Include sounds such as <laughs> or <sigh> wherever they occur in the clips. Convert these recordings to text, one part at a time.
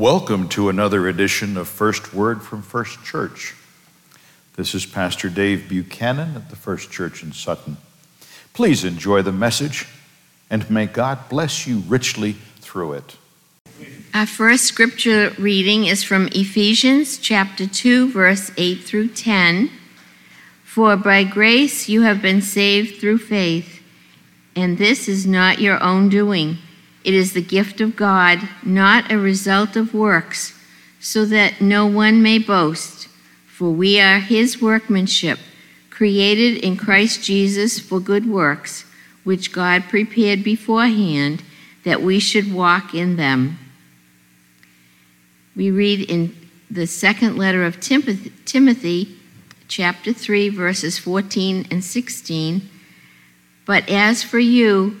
Welcome to another edition of First Word from First Church. This is Pastor Dave Buchanan at the First Church in Sutton. Please enjoy the message and may God bless you richly through it. Our first scripture reading is from Ephesians chapter 2, verse 8 through 10. For by grace you have been saved through faith, and this is not your own doing. It is the gift of God, not a result of works, so that no one may boast. For we are his workmanship, created in Christ Jesus for good works, which God prepared beforehand that we should walk in them. We read in the second letter of Timothy, chapter 3, verses 14 and 16. But as for you,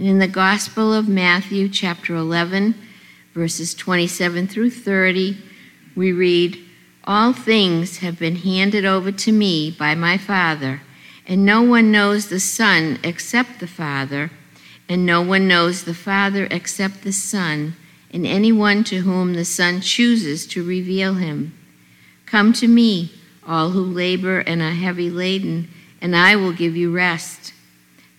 and in the Gospel of Matthew, chapter 11, verses 27 through 30, we read, All things have been handed over to me by my Father, and no one knows the Son except the Father, and no one knows the Father except the Son, and anyone to whom the Son chooses to reveal him. Come to me, all who labor and are heavy laden, and I will give you rest.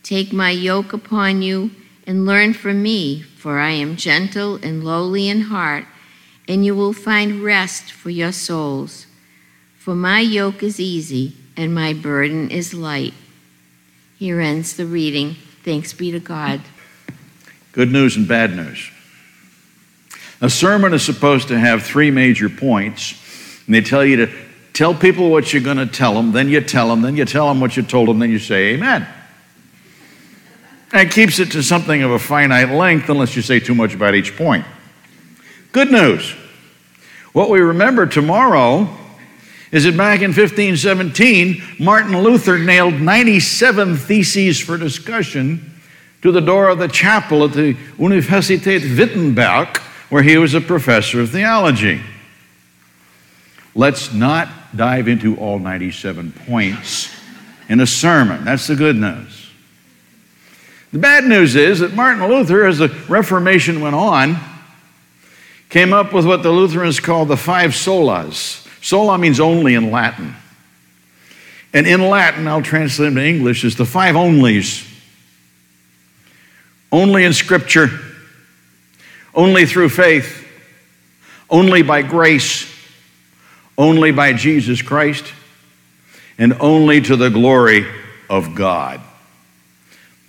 Take my yoke upon you and learn from me, for I am gentle and lowly in heart, and you will find rest for your souls. For my yoke is easy and my burden is light. Here ends the reading. Thanks be to God. Good news and bad news. A sermon is supposed to have three major points, and they tell you to tell people what you're going to tell them, then you tell them, then you tell them what you told them, then you say amen. And keeps it to something of a finite length unless you say too much about each point. Good news. What we remember tomorrow is that back in 1517, Martin Luther nailed 97 theses for discussion to the door of the chapel at the Universität Wittenberg, where he was a professor of theology. Let's not dive into all 97 points in a sermon. That's the good news. The bad news is that Martin Luther, as the Reformation went on, came up with what the Lutherans call the five solas. Sola means only in Latin. And in Latin, I'll translate into English, is the five onlys. Only in Scripture, only through faith, only by grace, only by Jesus Christ, and only to the glory of God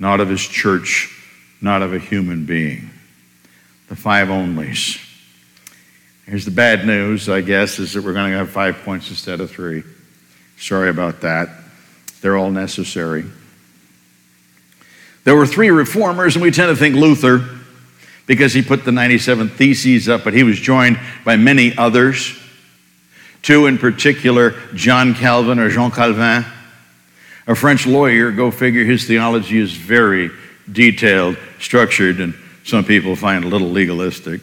not of his church, not of a human being. The five onlys. Here's the bad news, I guess, is that we're going to have five points instead of three. Sorry about that. They're all necessary. There were three reformers, and we tend to think Luther because he put the 97 Theses up, but he was joined by many others. Two in particular, John Calvin or Jean Calvin a French lawyer, go figure, his theology is very detailed, structured, and some people find a little legalistic.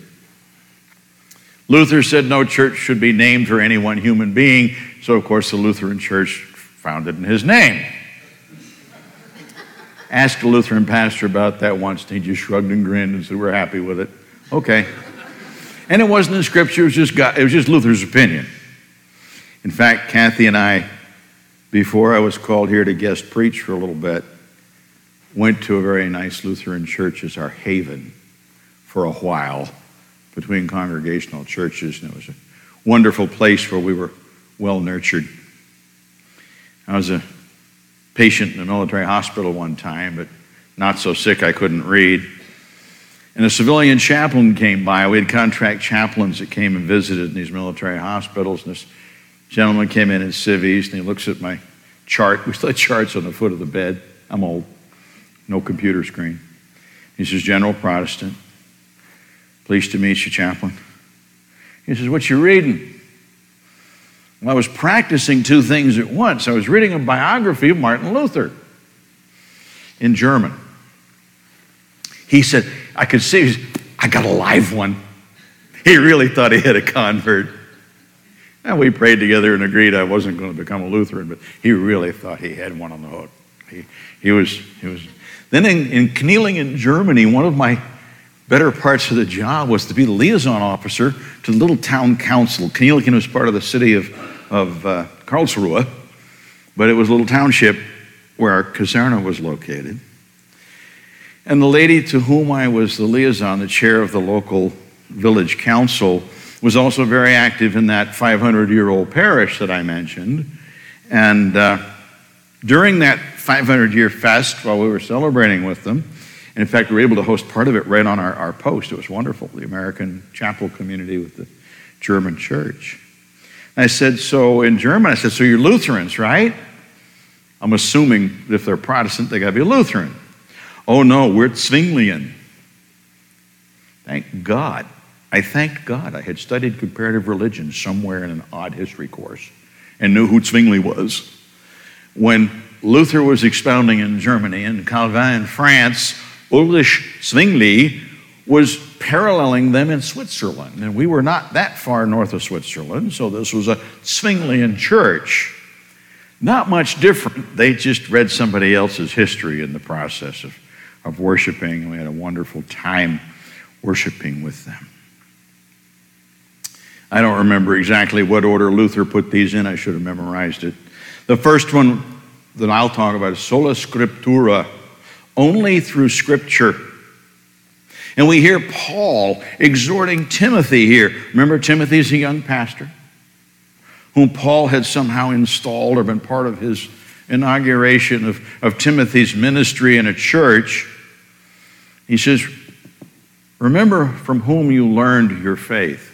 Luther said no church should be named for any one human being, so of course the Lutheran Church founded in his name. Asked a Lutheran pastor about that once, and he just shrugged and grinned and said, We're happy with it. Okay. And it wasn't in Scripture, it was just, God, it was just Luther's opinion. In fact, Kathy and I before I was called here to guest preach for a little bit, went to a very nice Lutheran church as our haven for a while between congregational churches, and it was a wonderful place where we were well nurtured. I was a patient in a military hospital one time, but not so sick I couldn't read. And a civilian chaplain came by. We had contract chaplains that came and visited in these military hospitals. And this Gentleman came in in civies and he looks at my chart. We still had charts on the foot of the bed. I'm old, no computer screen. He says, General Protestant, pleased to meet you, chaplain. He says, What you reading? Well, I was practicing two things at once. I was reading a biography of Martin Luther in German. He said, I could see, I got a live one. He really thought he had a convert. And we prayed together and agreed I wasn't going to become a Lutheran, but he really thought he had one on the hook. He, he was, he was. Then in, in Kneeling, in Germany, one of my better parts of the job was to be the liaison officer to the little town council. Knielingen was part of the city of, of uh, Karlsruhe, but it was a little township where our Kaserne was located. And the lady to whom I was the liaison, the chair of the local village council, was also very active in that 500 year old parish that I mentioned. And uh, during that 500 year fest, while we were celebrating with them, and in fact, we were able to host part of it right on our, our post. It was wonderful, the American chapel community with the German church. I said, So in German, I said, So you're Lutherans, right? I'm assuming if they're Protestant, they got to be Lutheran. Oh no, we're Zwinglian. Thank God. I thanked God I had studied comparative religion somewhere in an odd history course and knew who Zwingli was. When Luther was expounding in Germany and Calvin in France, Ulrich Zwingli was paralleling them in Switzerland. And we were not that far north of Switzerland, so this was a Zwinglian church. Not much different. They just read somebody else's history in the process of, of worshiping, we had a wonderful time worshiping with them. I don't remember exactly what order Luther put these in. I should have memorized it. The first one that I'll talk about is sola scriptura, only through scripture. And we hear Paul exhorting Timothy here. Remember, Timothy's a young pastor whom Paul had somehow installed or been part of his inauguration of, of Timothy's ministry in a church. He says, Remember from whom you learned your faith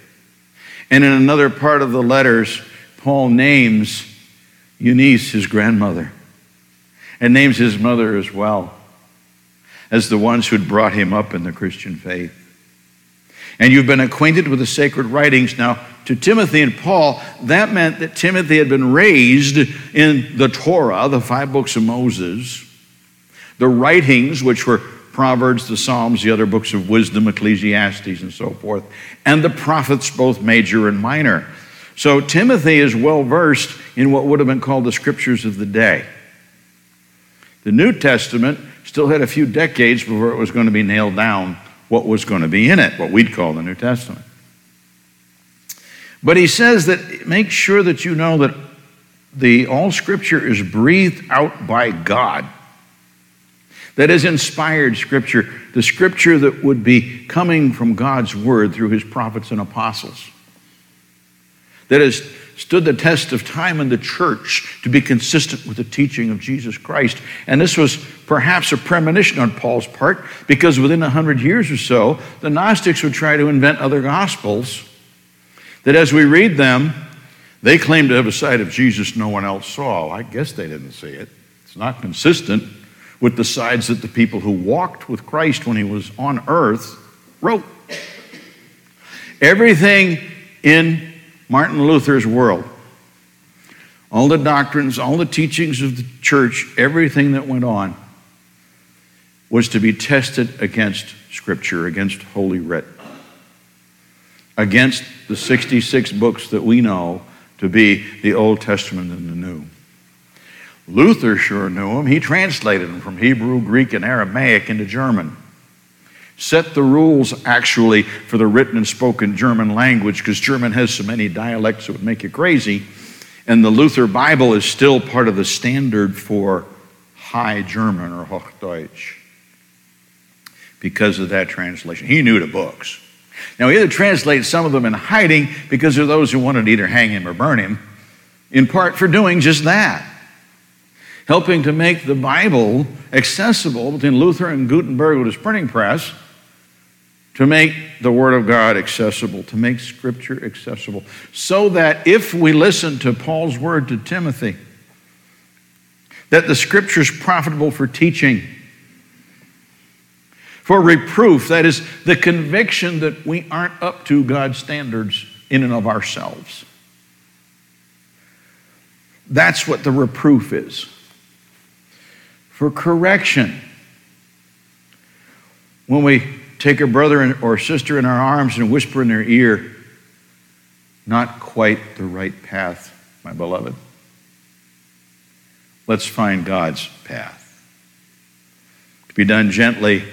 and in another part of the letters, Paul names Eunice, his grandmother, and names his mother as well as the ones who'd brought him up in the Christian faith. And you've been acquainted with the sacred writings. Now, to Timothy and Paul, that meant that Timothy had been raised in the Torah, the five books of Moses, the writings, which were Proverbs, the Psalms, the other books of wisdom, Ecclesiastes, and so forth, and the prophets, both major and minor. So Timothy is well versed in what would have been called the scriptures of the day. The New Testament still had a few decades before it was going to be nailed down what was going to be in it, what we'd call the New Testament. But he says that make sure that you know that the all scripture is breathed out by God that is inspired scripture, the scripture that would be coming from God's word through his prophets and apostles, that has stood the test of time in the church to be consistent with the teaching of Jesus Christ. And this was perhaps a premonition on Paul's part because within a hundred years or so, the Gnostics would try to invent other gospels that as we read them, they claim to have a side of Jesus no one else saw. I guess they didn't see it. It's not consistent with the sides that the people who walked with Christ when he was on earth wrote. Everything in Martin Luther's world, all the doctrines, all the teachings of the church, everything that went on, was to be tested against Scripture, against Holy Writ, against the 66 books that we know to be the Old Testament and the New. Luther sure knew them. He translated them from Hebrew, Greek, and Aramaic into German. Set the rules actually for the written and spoken German language because German has so many dialects it would make you crazy. And the Luther Bible is still part of the standard for High German or Hochdeutsch because of that translation. He knew the books. Now, he had to translate some of them in hiding because there are those who wanted to either hang him or burn him, in part for doing just that helping to make the Bible accessible between Luther and Gutenberg with his printing press to make the Word of God accessible, to make Scripture accessible, so that if we listen to Paul's word to Timothy, that the Scripture is profitable for teaching, for reproof, that is, the conviction that we aren't up to God's standards in and of ourselves. That's what the reproof is. For correction, when we take a brother or sister in our arms and whisper in their ear, not quite the right path, my beloved. Let's find God's path. To be done gently,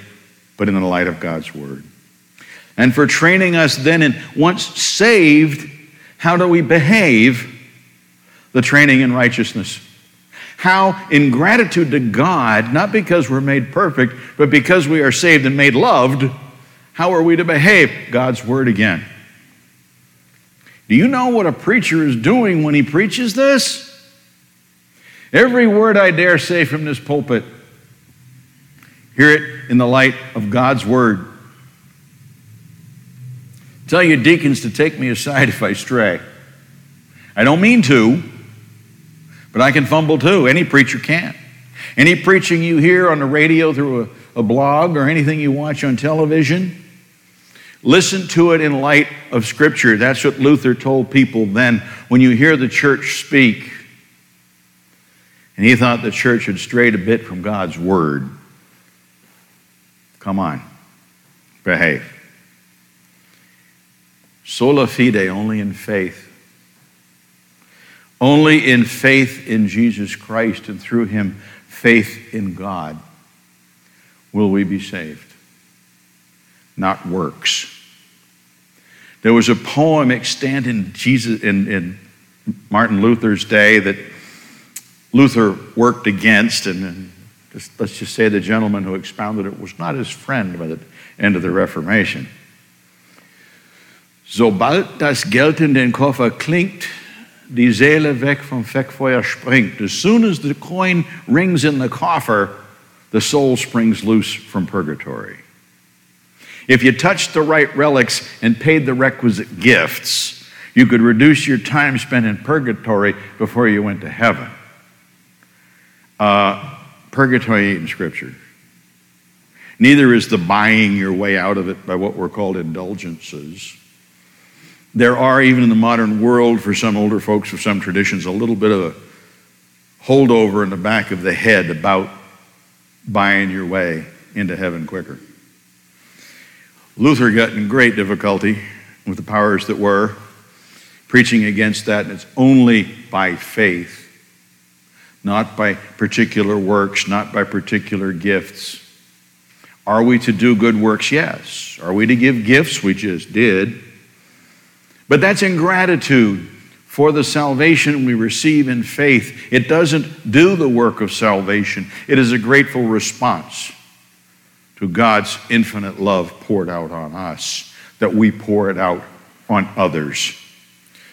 but in the light of God's word. And for training us then in once saved, how do we behave? The training in righteousness. How, in gratitude to God, not because we're made perfect, but because we are saved and made loved, how are we to behave? God's word again. Do you know what a preacher is doing when he preaches this? Every word I dare say from this pulpit, hear it in the light of God's word. Tell your deacons to take me aside if I stray. I don't mean to, but I can fumble too. Any preacher can. Any preaching you hear on the radio through a, a blog or anything you watch on television, Listen to it in light of Scripture. That's what Luther told people then when you hear the church speak. And he thought the church had strayed a bit from God's word. Come on, behave. Sola fide, only in faith. Only in faith in Jesus Christ and through him, faith in God, will we be saved not works. There was a poem extant in Jesus in, in Martin Luther's day that Luther worked against, and, and just, let's just say the gentleman who expounded it was not his friend by the end of the Reformation. Sobald das Geld in den Koffer klingt, die Seele weg vom Fegfeuer springt. As soon as the coin rings in the coffer, the soul springs loose from purgatory. If you touched the right relics and paid the requisite gifts, you could reduce your time spent in purgatory before you went to heaven. Uh, purgatory in Scripture. Neither is the buying your way out of it by what were called indulgences. There are, even in the modern world, for some older folks of some traditions, a little bit of a holdover in the back of the head about buying your way into heaven quicker. Luther got in great difficulty with the powers that were, preaching against that, and it's only by faith, not by particular works, not by particular gifts. Are we to do good works? Yes. Are we to give gifts? We just did. But that's in gratitude for the salvation we receive in faith. It doesn't do the work of salvation, it is a grateful response to God's infinite love poured out on us, that we pour it out on others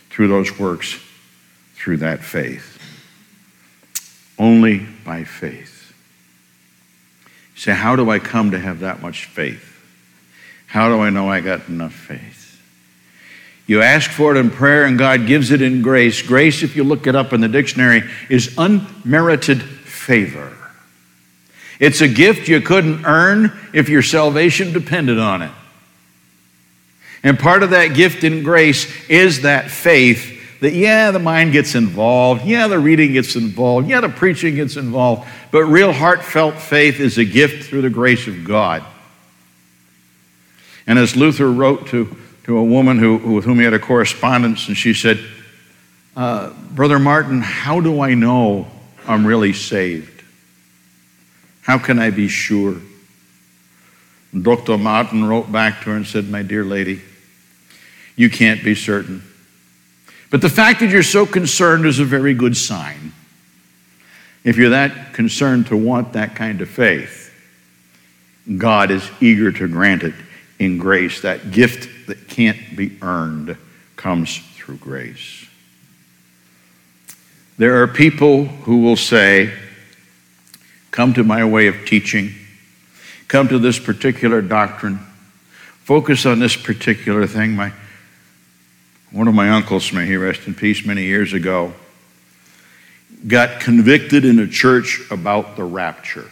through those works, through that faith. Only by faith. Say, how do I come to have that much faith? How do I know I got enough faith? You ask for it in prayer and God gives it in grace. Grace, if you look it up in the dictionary, is unmerited favor. It's a gift you couldn't earn if your salvation depended on it. And part of that gift in grace is that faith that, yeah, the mind gets involved. Yeah, the reading gets involved. Yeah, the preaching gets involved. But real heartfelt faith is a gift through the grace of God. And as Luther wrote to, to a woman who, with whom he had a correspondence, and she said, uh, Brother Martin, how do I know I'm really saved? How can I be sure? Dr. Martin wrote back to her and said, My dear lady, you can't be certain. But the fact that you're so concerned is a very good sign. If you're that concerned to want that kind of faith, God is eager to grant it in grace. That gift can't be earned comes through grace. There are people who will say, come to my way of teaching, come to this particular doctrine, focus on this particular thing. My, one of my uncles, may he rest in peace, many years ago, got convicted in a church about the rapture.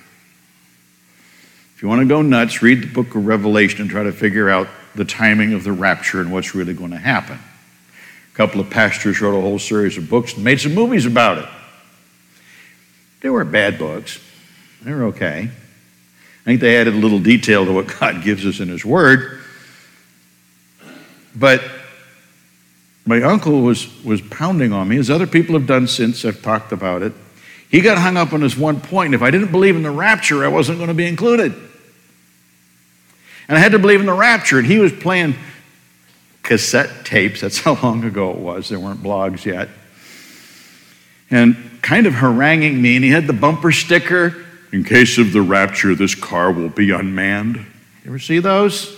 If you want to go nuts, read the book of Revelation and try to figure out the timing of the rapture and what's really going to happen. A couple of pastors wrote a whole series of books and made some movies about it. They weren't bad books, they were okay. I think they added a little detail to what <laughs> God gives us in His Word. But my uncle was, was pounding on me, as other people have done since I've talked about it. He got hung up on this one point. If I didn't believe in the rapture, I wasn't going to be included. And I had to believe in the rapture. And he was playing cassette tapes. That's how long ago it was. There weren't blogs yet. And kind of haranguing me. And he had the bumper sticker In case of the rapture, this car will be unmanned. You ever see those?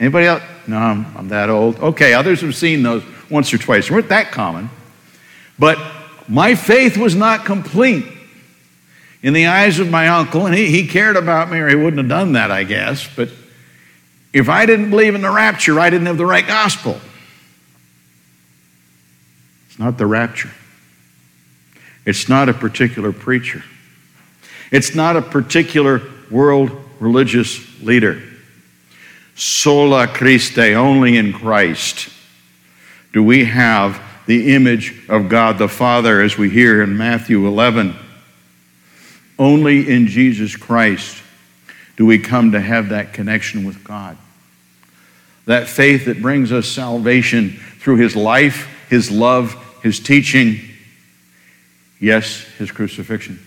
Anybody else? No, I'm, I'm that old. Okay, others have seen those once or twice. They weren't that common. But my faith was not complete in the eyes of my uncle, and he, he cared about me, or he wouldn't have done that, I guess. But if I didn't believe in the rapture, I didn't have the right gospel. It's not the rapture, it's not a particular preacher, it's not a particular world religious leader. Sola Christe, only in Christ, do we have the image of God the Father, as we hear in Matthew 11. Only in Jesus Christ do we come to have that connection with God. That faith that brings us salvation through His life, His love, His teaching, yes, His crucifixion,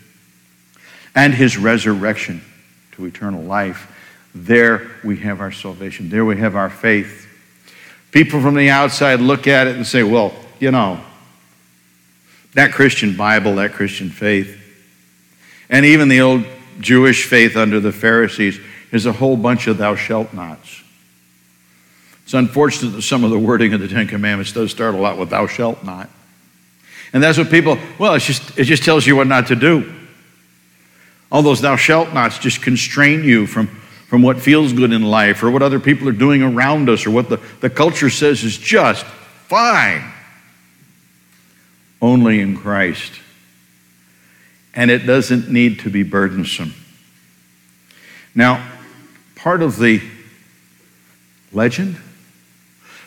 and His resurrection to eternal life. There we have our salvation. There we have our faith. People from the outside look at it and say, well, you know, that Christian Bible, that Christian faith, and even the old Jewish faith under the Pharisees is a whole bunch of thou shalt nots. It's unfortunate that some of the wording of the Ten Commandments does start a lot with thou shalt not. And that's what people, well, it's just, it just tells you what not to do. All those thou shalt nots just constrain you from, from what feels good in life or what other people are doing around us or what the, the culture says is just fine only in Christ. And it doesn't need to be burdensome. Now, part of the legend,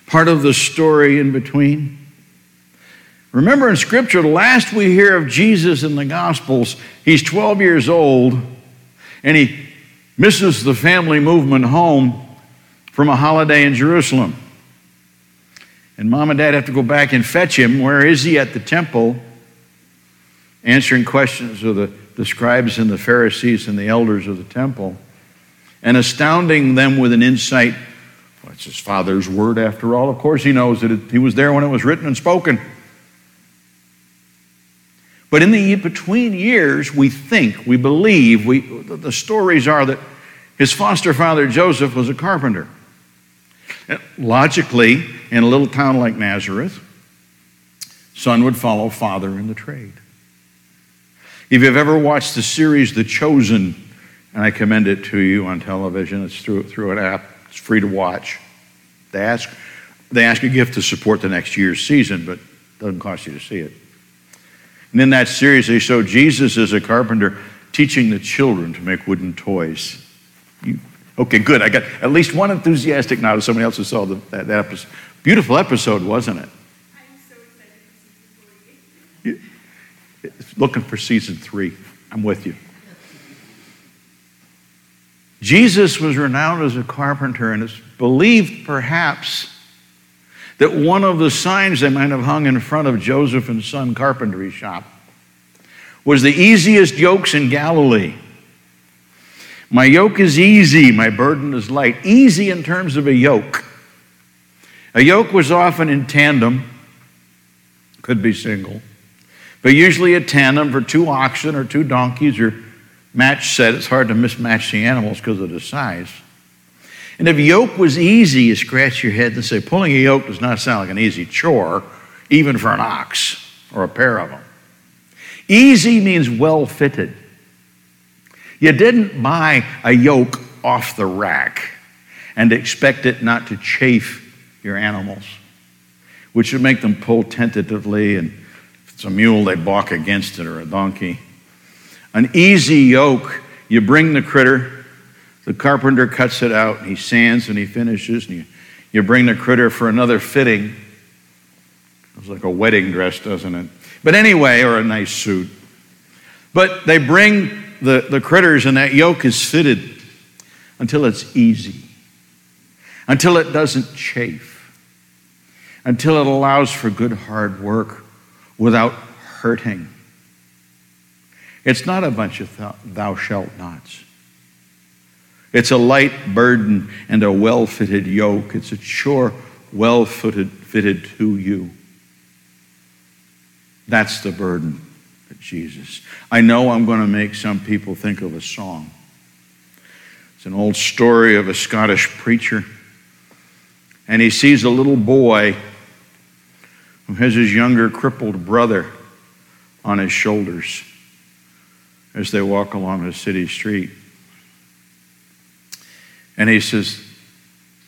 part of the story in between. Remember in Scripture, the last we hear of Jesus in the Gospels, he's 12 years old and he misses the family movement home from a holiday in Jerusalem. And mom and dad have to go back and fetch him. Where is he at the temple? Answering questions of the, the scribes and the Pharisees and the elders of the temple, and astounding them with an insight. Well, it's his father's word after all. Of course, he knows that it, he was there when it was written and spoken. But in the between years, we think, we believe, we, the stories are that his foster father Joseph was a carpenter. Logically, in a little town like Nazareth, son would follow father in the trade. If you've ever watched the series The Chosen, and I commend it to you on television, it's through, through an app, it's free to watch. They ask, they ask a gift to support the next year's season, but it doesn't cost you to see it. And in that series, they show Jesus as a carpenter teaching the children to make wooden toys. You, Okay, good. I got at least one enthusiastic nod of somebody else who saw the, that, that episode. Beautiful episode, wasn't it? I'm so excited for season three. Looking for season three. I'm with you. Jesus was renowned as a carpenter, and it's believed perhaps that one of the signs they might have hung in front of Joseph and Son Carpentry Shop was the easiest yokes in Galilee. My yoke is easy, my burden is light. Easy in terms of a yoke. A yoke was often in tandem, could be single, but usually a tandem for two oxen or two donkeys or match set. It's hard to mismatch the animals because of the size. And if yoke was easy, you scratch your head and say, pulling a yoke does not sound like an easy chore, even for an ox or a pair of them. Easy means well fitted. You didn't buy a yoke off the rack and expect it not to chafe your animals, which would make them pull tentatively, and it's a mule, they balk against it, or a donkey. An easy yoke, you bring the critter, the carpenter cuts it out, he sands and he finishes, and you, you bring the critter for another fitting. It's like a wedding dress, doesn't it? But anyway, or a nice suit. But they bring the, the critters, and that yoke is fitted until it's easy, until it doesn't chafe, until it allows for good hard work without hurting. It's not a bunch of thou, shalt nots. It's a light burden and a well fitted yoke. It's a chore well fitted, fitted to you. That's the burden of Jesus. I know I'm going to make some people think of a song. It's an old story of a Scottish preacher, and he sees a little boy who has his younger crippled brother on his shoulders as they walk along a city street. And he says,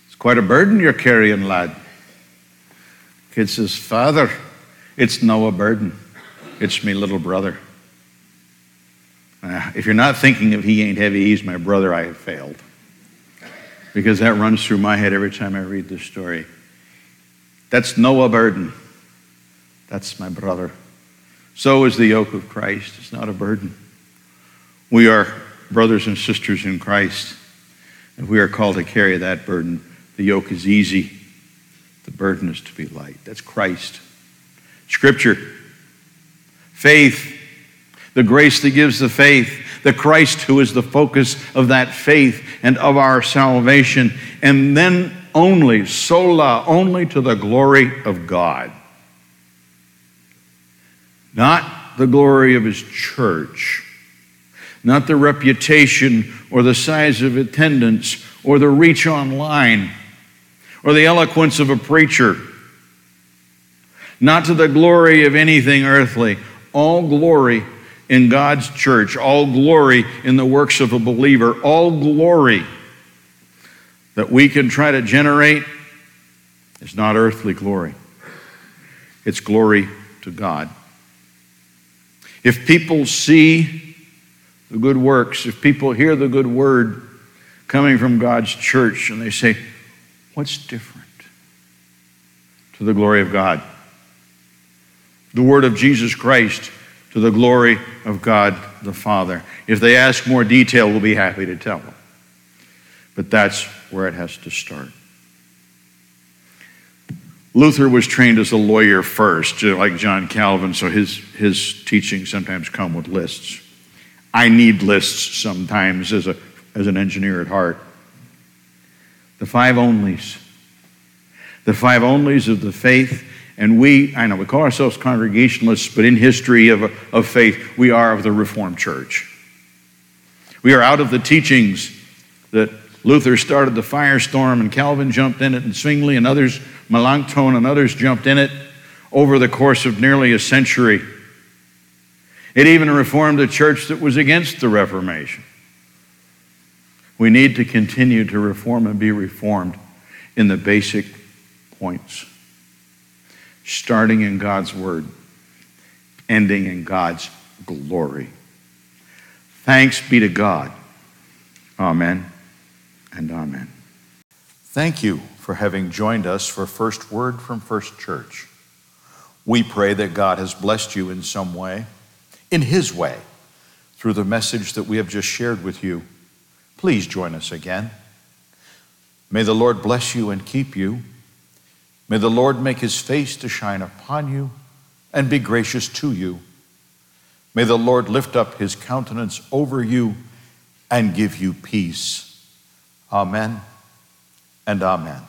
It's quite a burden you're carrying, lad. Kid says, Father, it's no a burden. It's me little brother. Uh, if you're not thinking of he ain't heavy, he's my brother, I have failed. Because that runs through my head every time I read this story. That's no a burden. That's my brother. So is the yoke of Christ. It's not a burden. We are brothers and sisters in Christ, and we are called to carry that burden. The yoke is easy, the burden is to be light. That's Christ. Scripture, faith, the grace that gives the faith, the Christ who is the focus of that faith and of our salvation, and then only, sola, only to the glory of God. Not the glory of his church, not the reputation or the size of attendance or the reach online or the eloquence of a preacher, not to the glory of anything earthly. All glory in God's church, all glory in the works of a believer, all glory that we can try to generate is not earthly glory. It's glory to God. If people see the good works, if people hear the good word coming from God's church and they say, What's different? To the glory of God. The word of Jesus Christ to the glory of God the Father. If they ask more detail, we'll be happy to tell them. But that's where it has to start. Luther was trained as a lawyer first, like John Calvin, so his, his teachings sometimes come with lists. I need lists sometimes as, a, as an engineer at heart. The five onlys. The five onlys of the faith. And we, I know we call ourselves Congregationalists, but in history of, of faith, we are of the Reformed Church. We are out of the teachings that Luther started the firestorm and Calvin jumped in it and Zwingli and others, Melanchthon and others jumped in it over the course of nearly a century. It even reformed a church that was against the Reformation. We need to continue to reform and be reformed in the basic points, starting in God's Word, ending in God's glory. Thanks be to God. Amen and amen. Thank you for having joined us for First Word from First Church. We pray that God has blessed you in some way, in His way, through the message that we have just shared with you. Please join us again. May the Lord bless you and keep you. May the Lord make His face to shine upon you and be gracious to you. May the Lord lift up His countenance over you and give you peace. Amen and amen.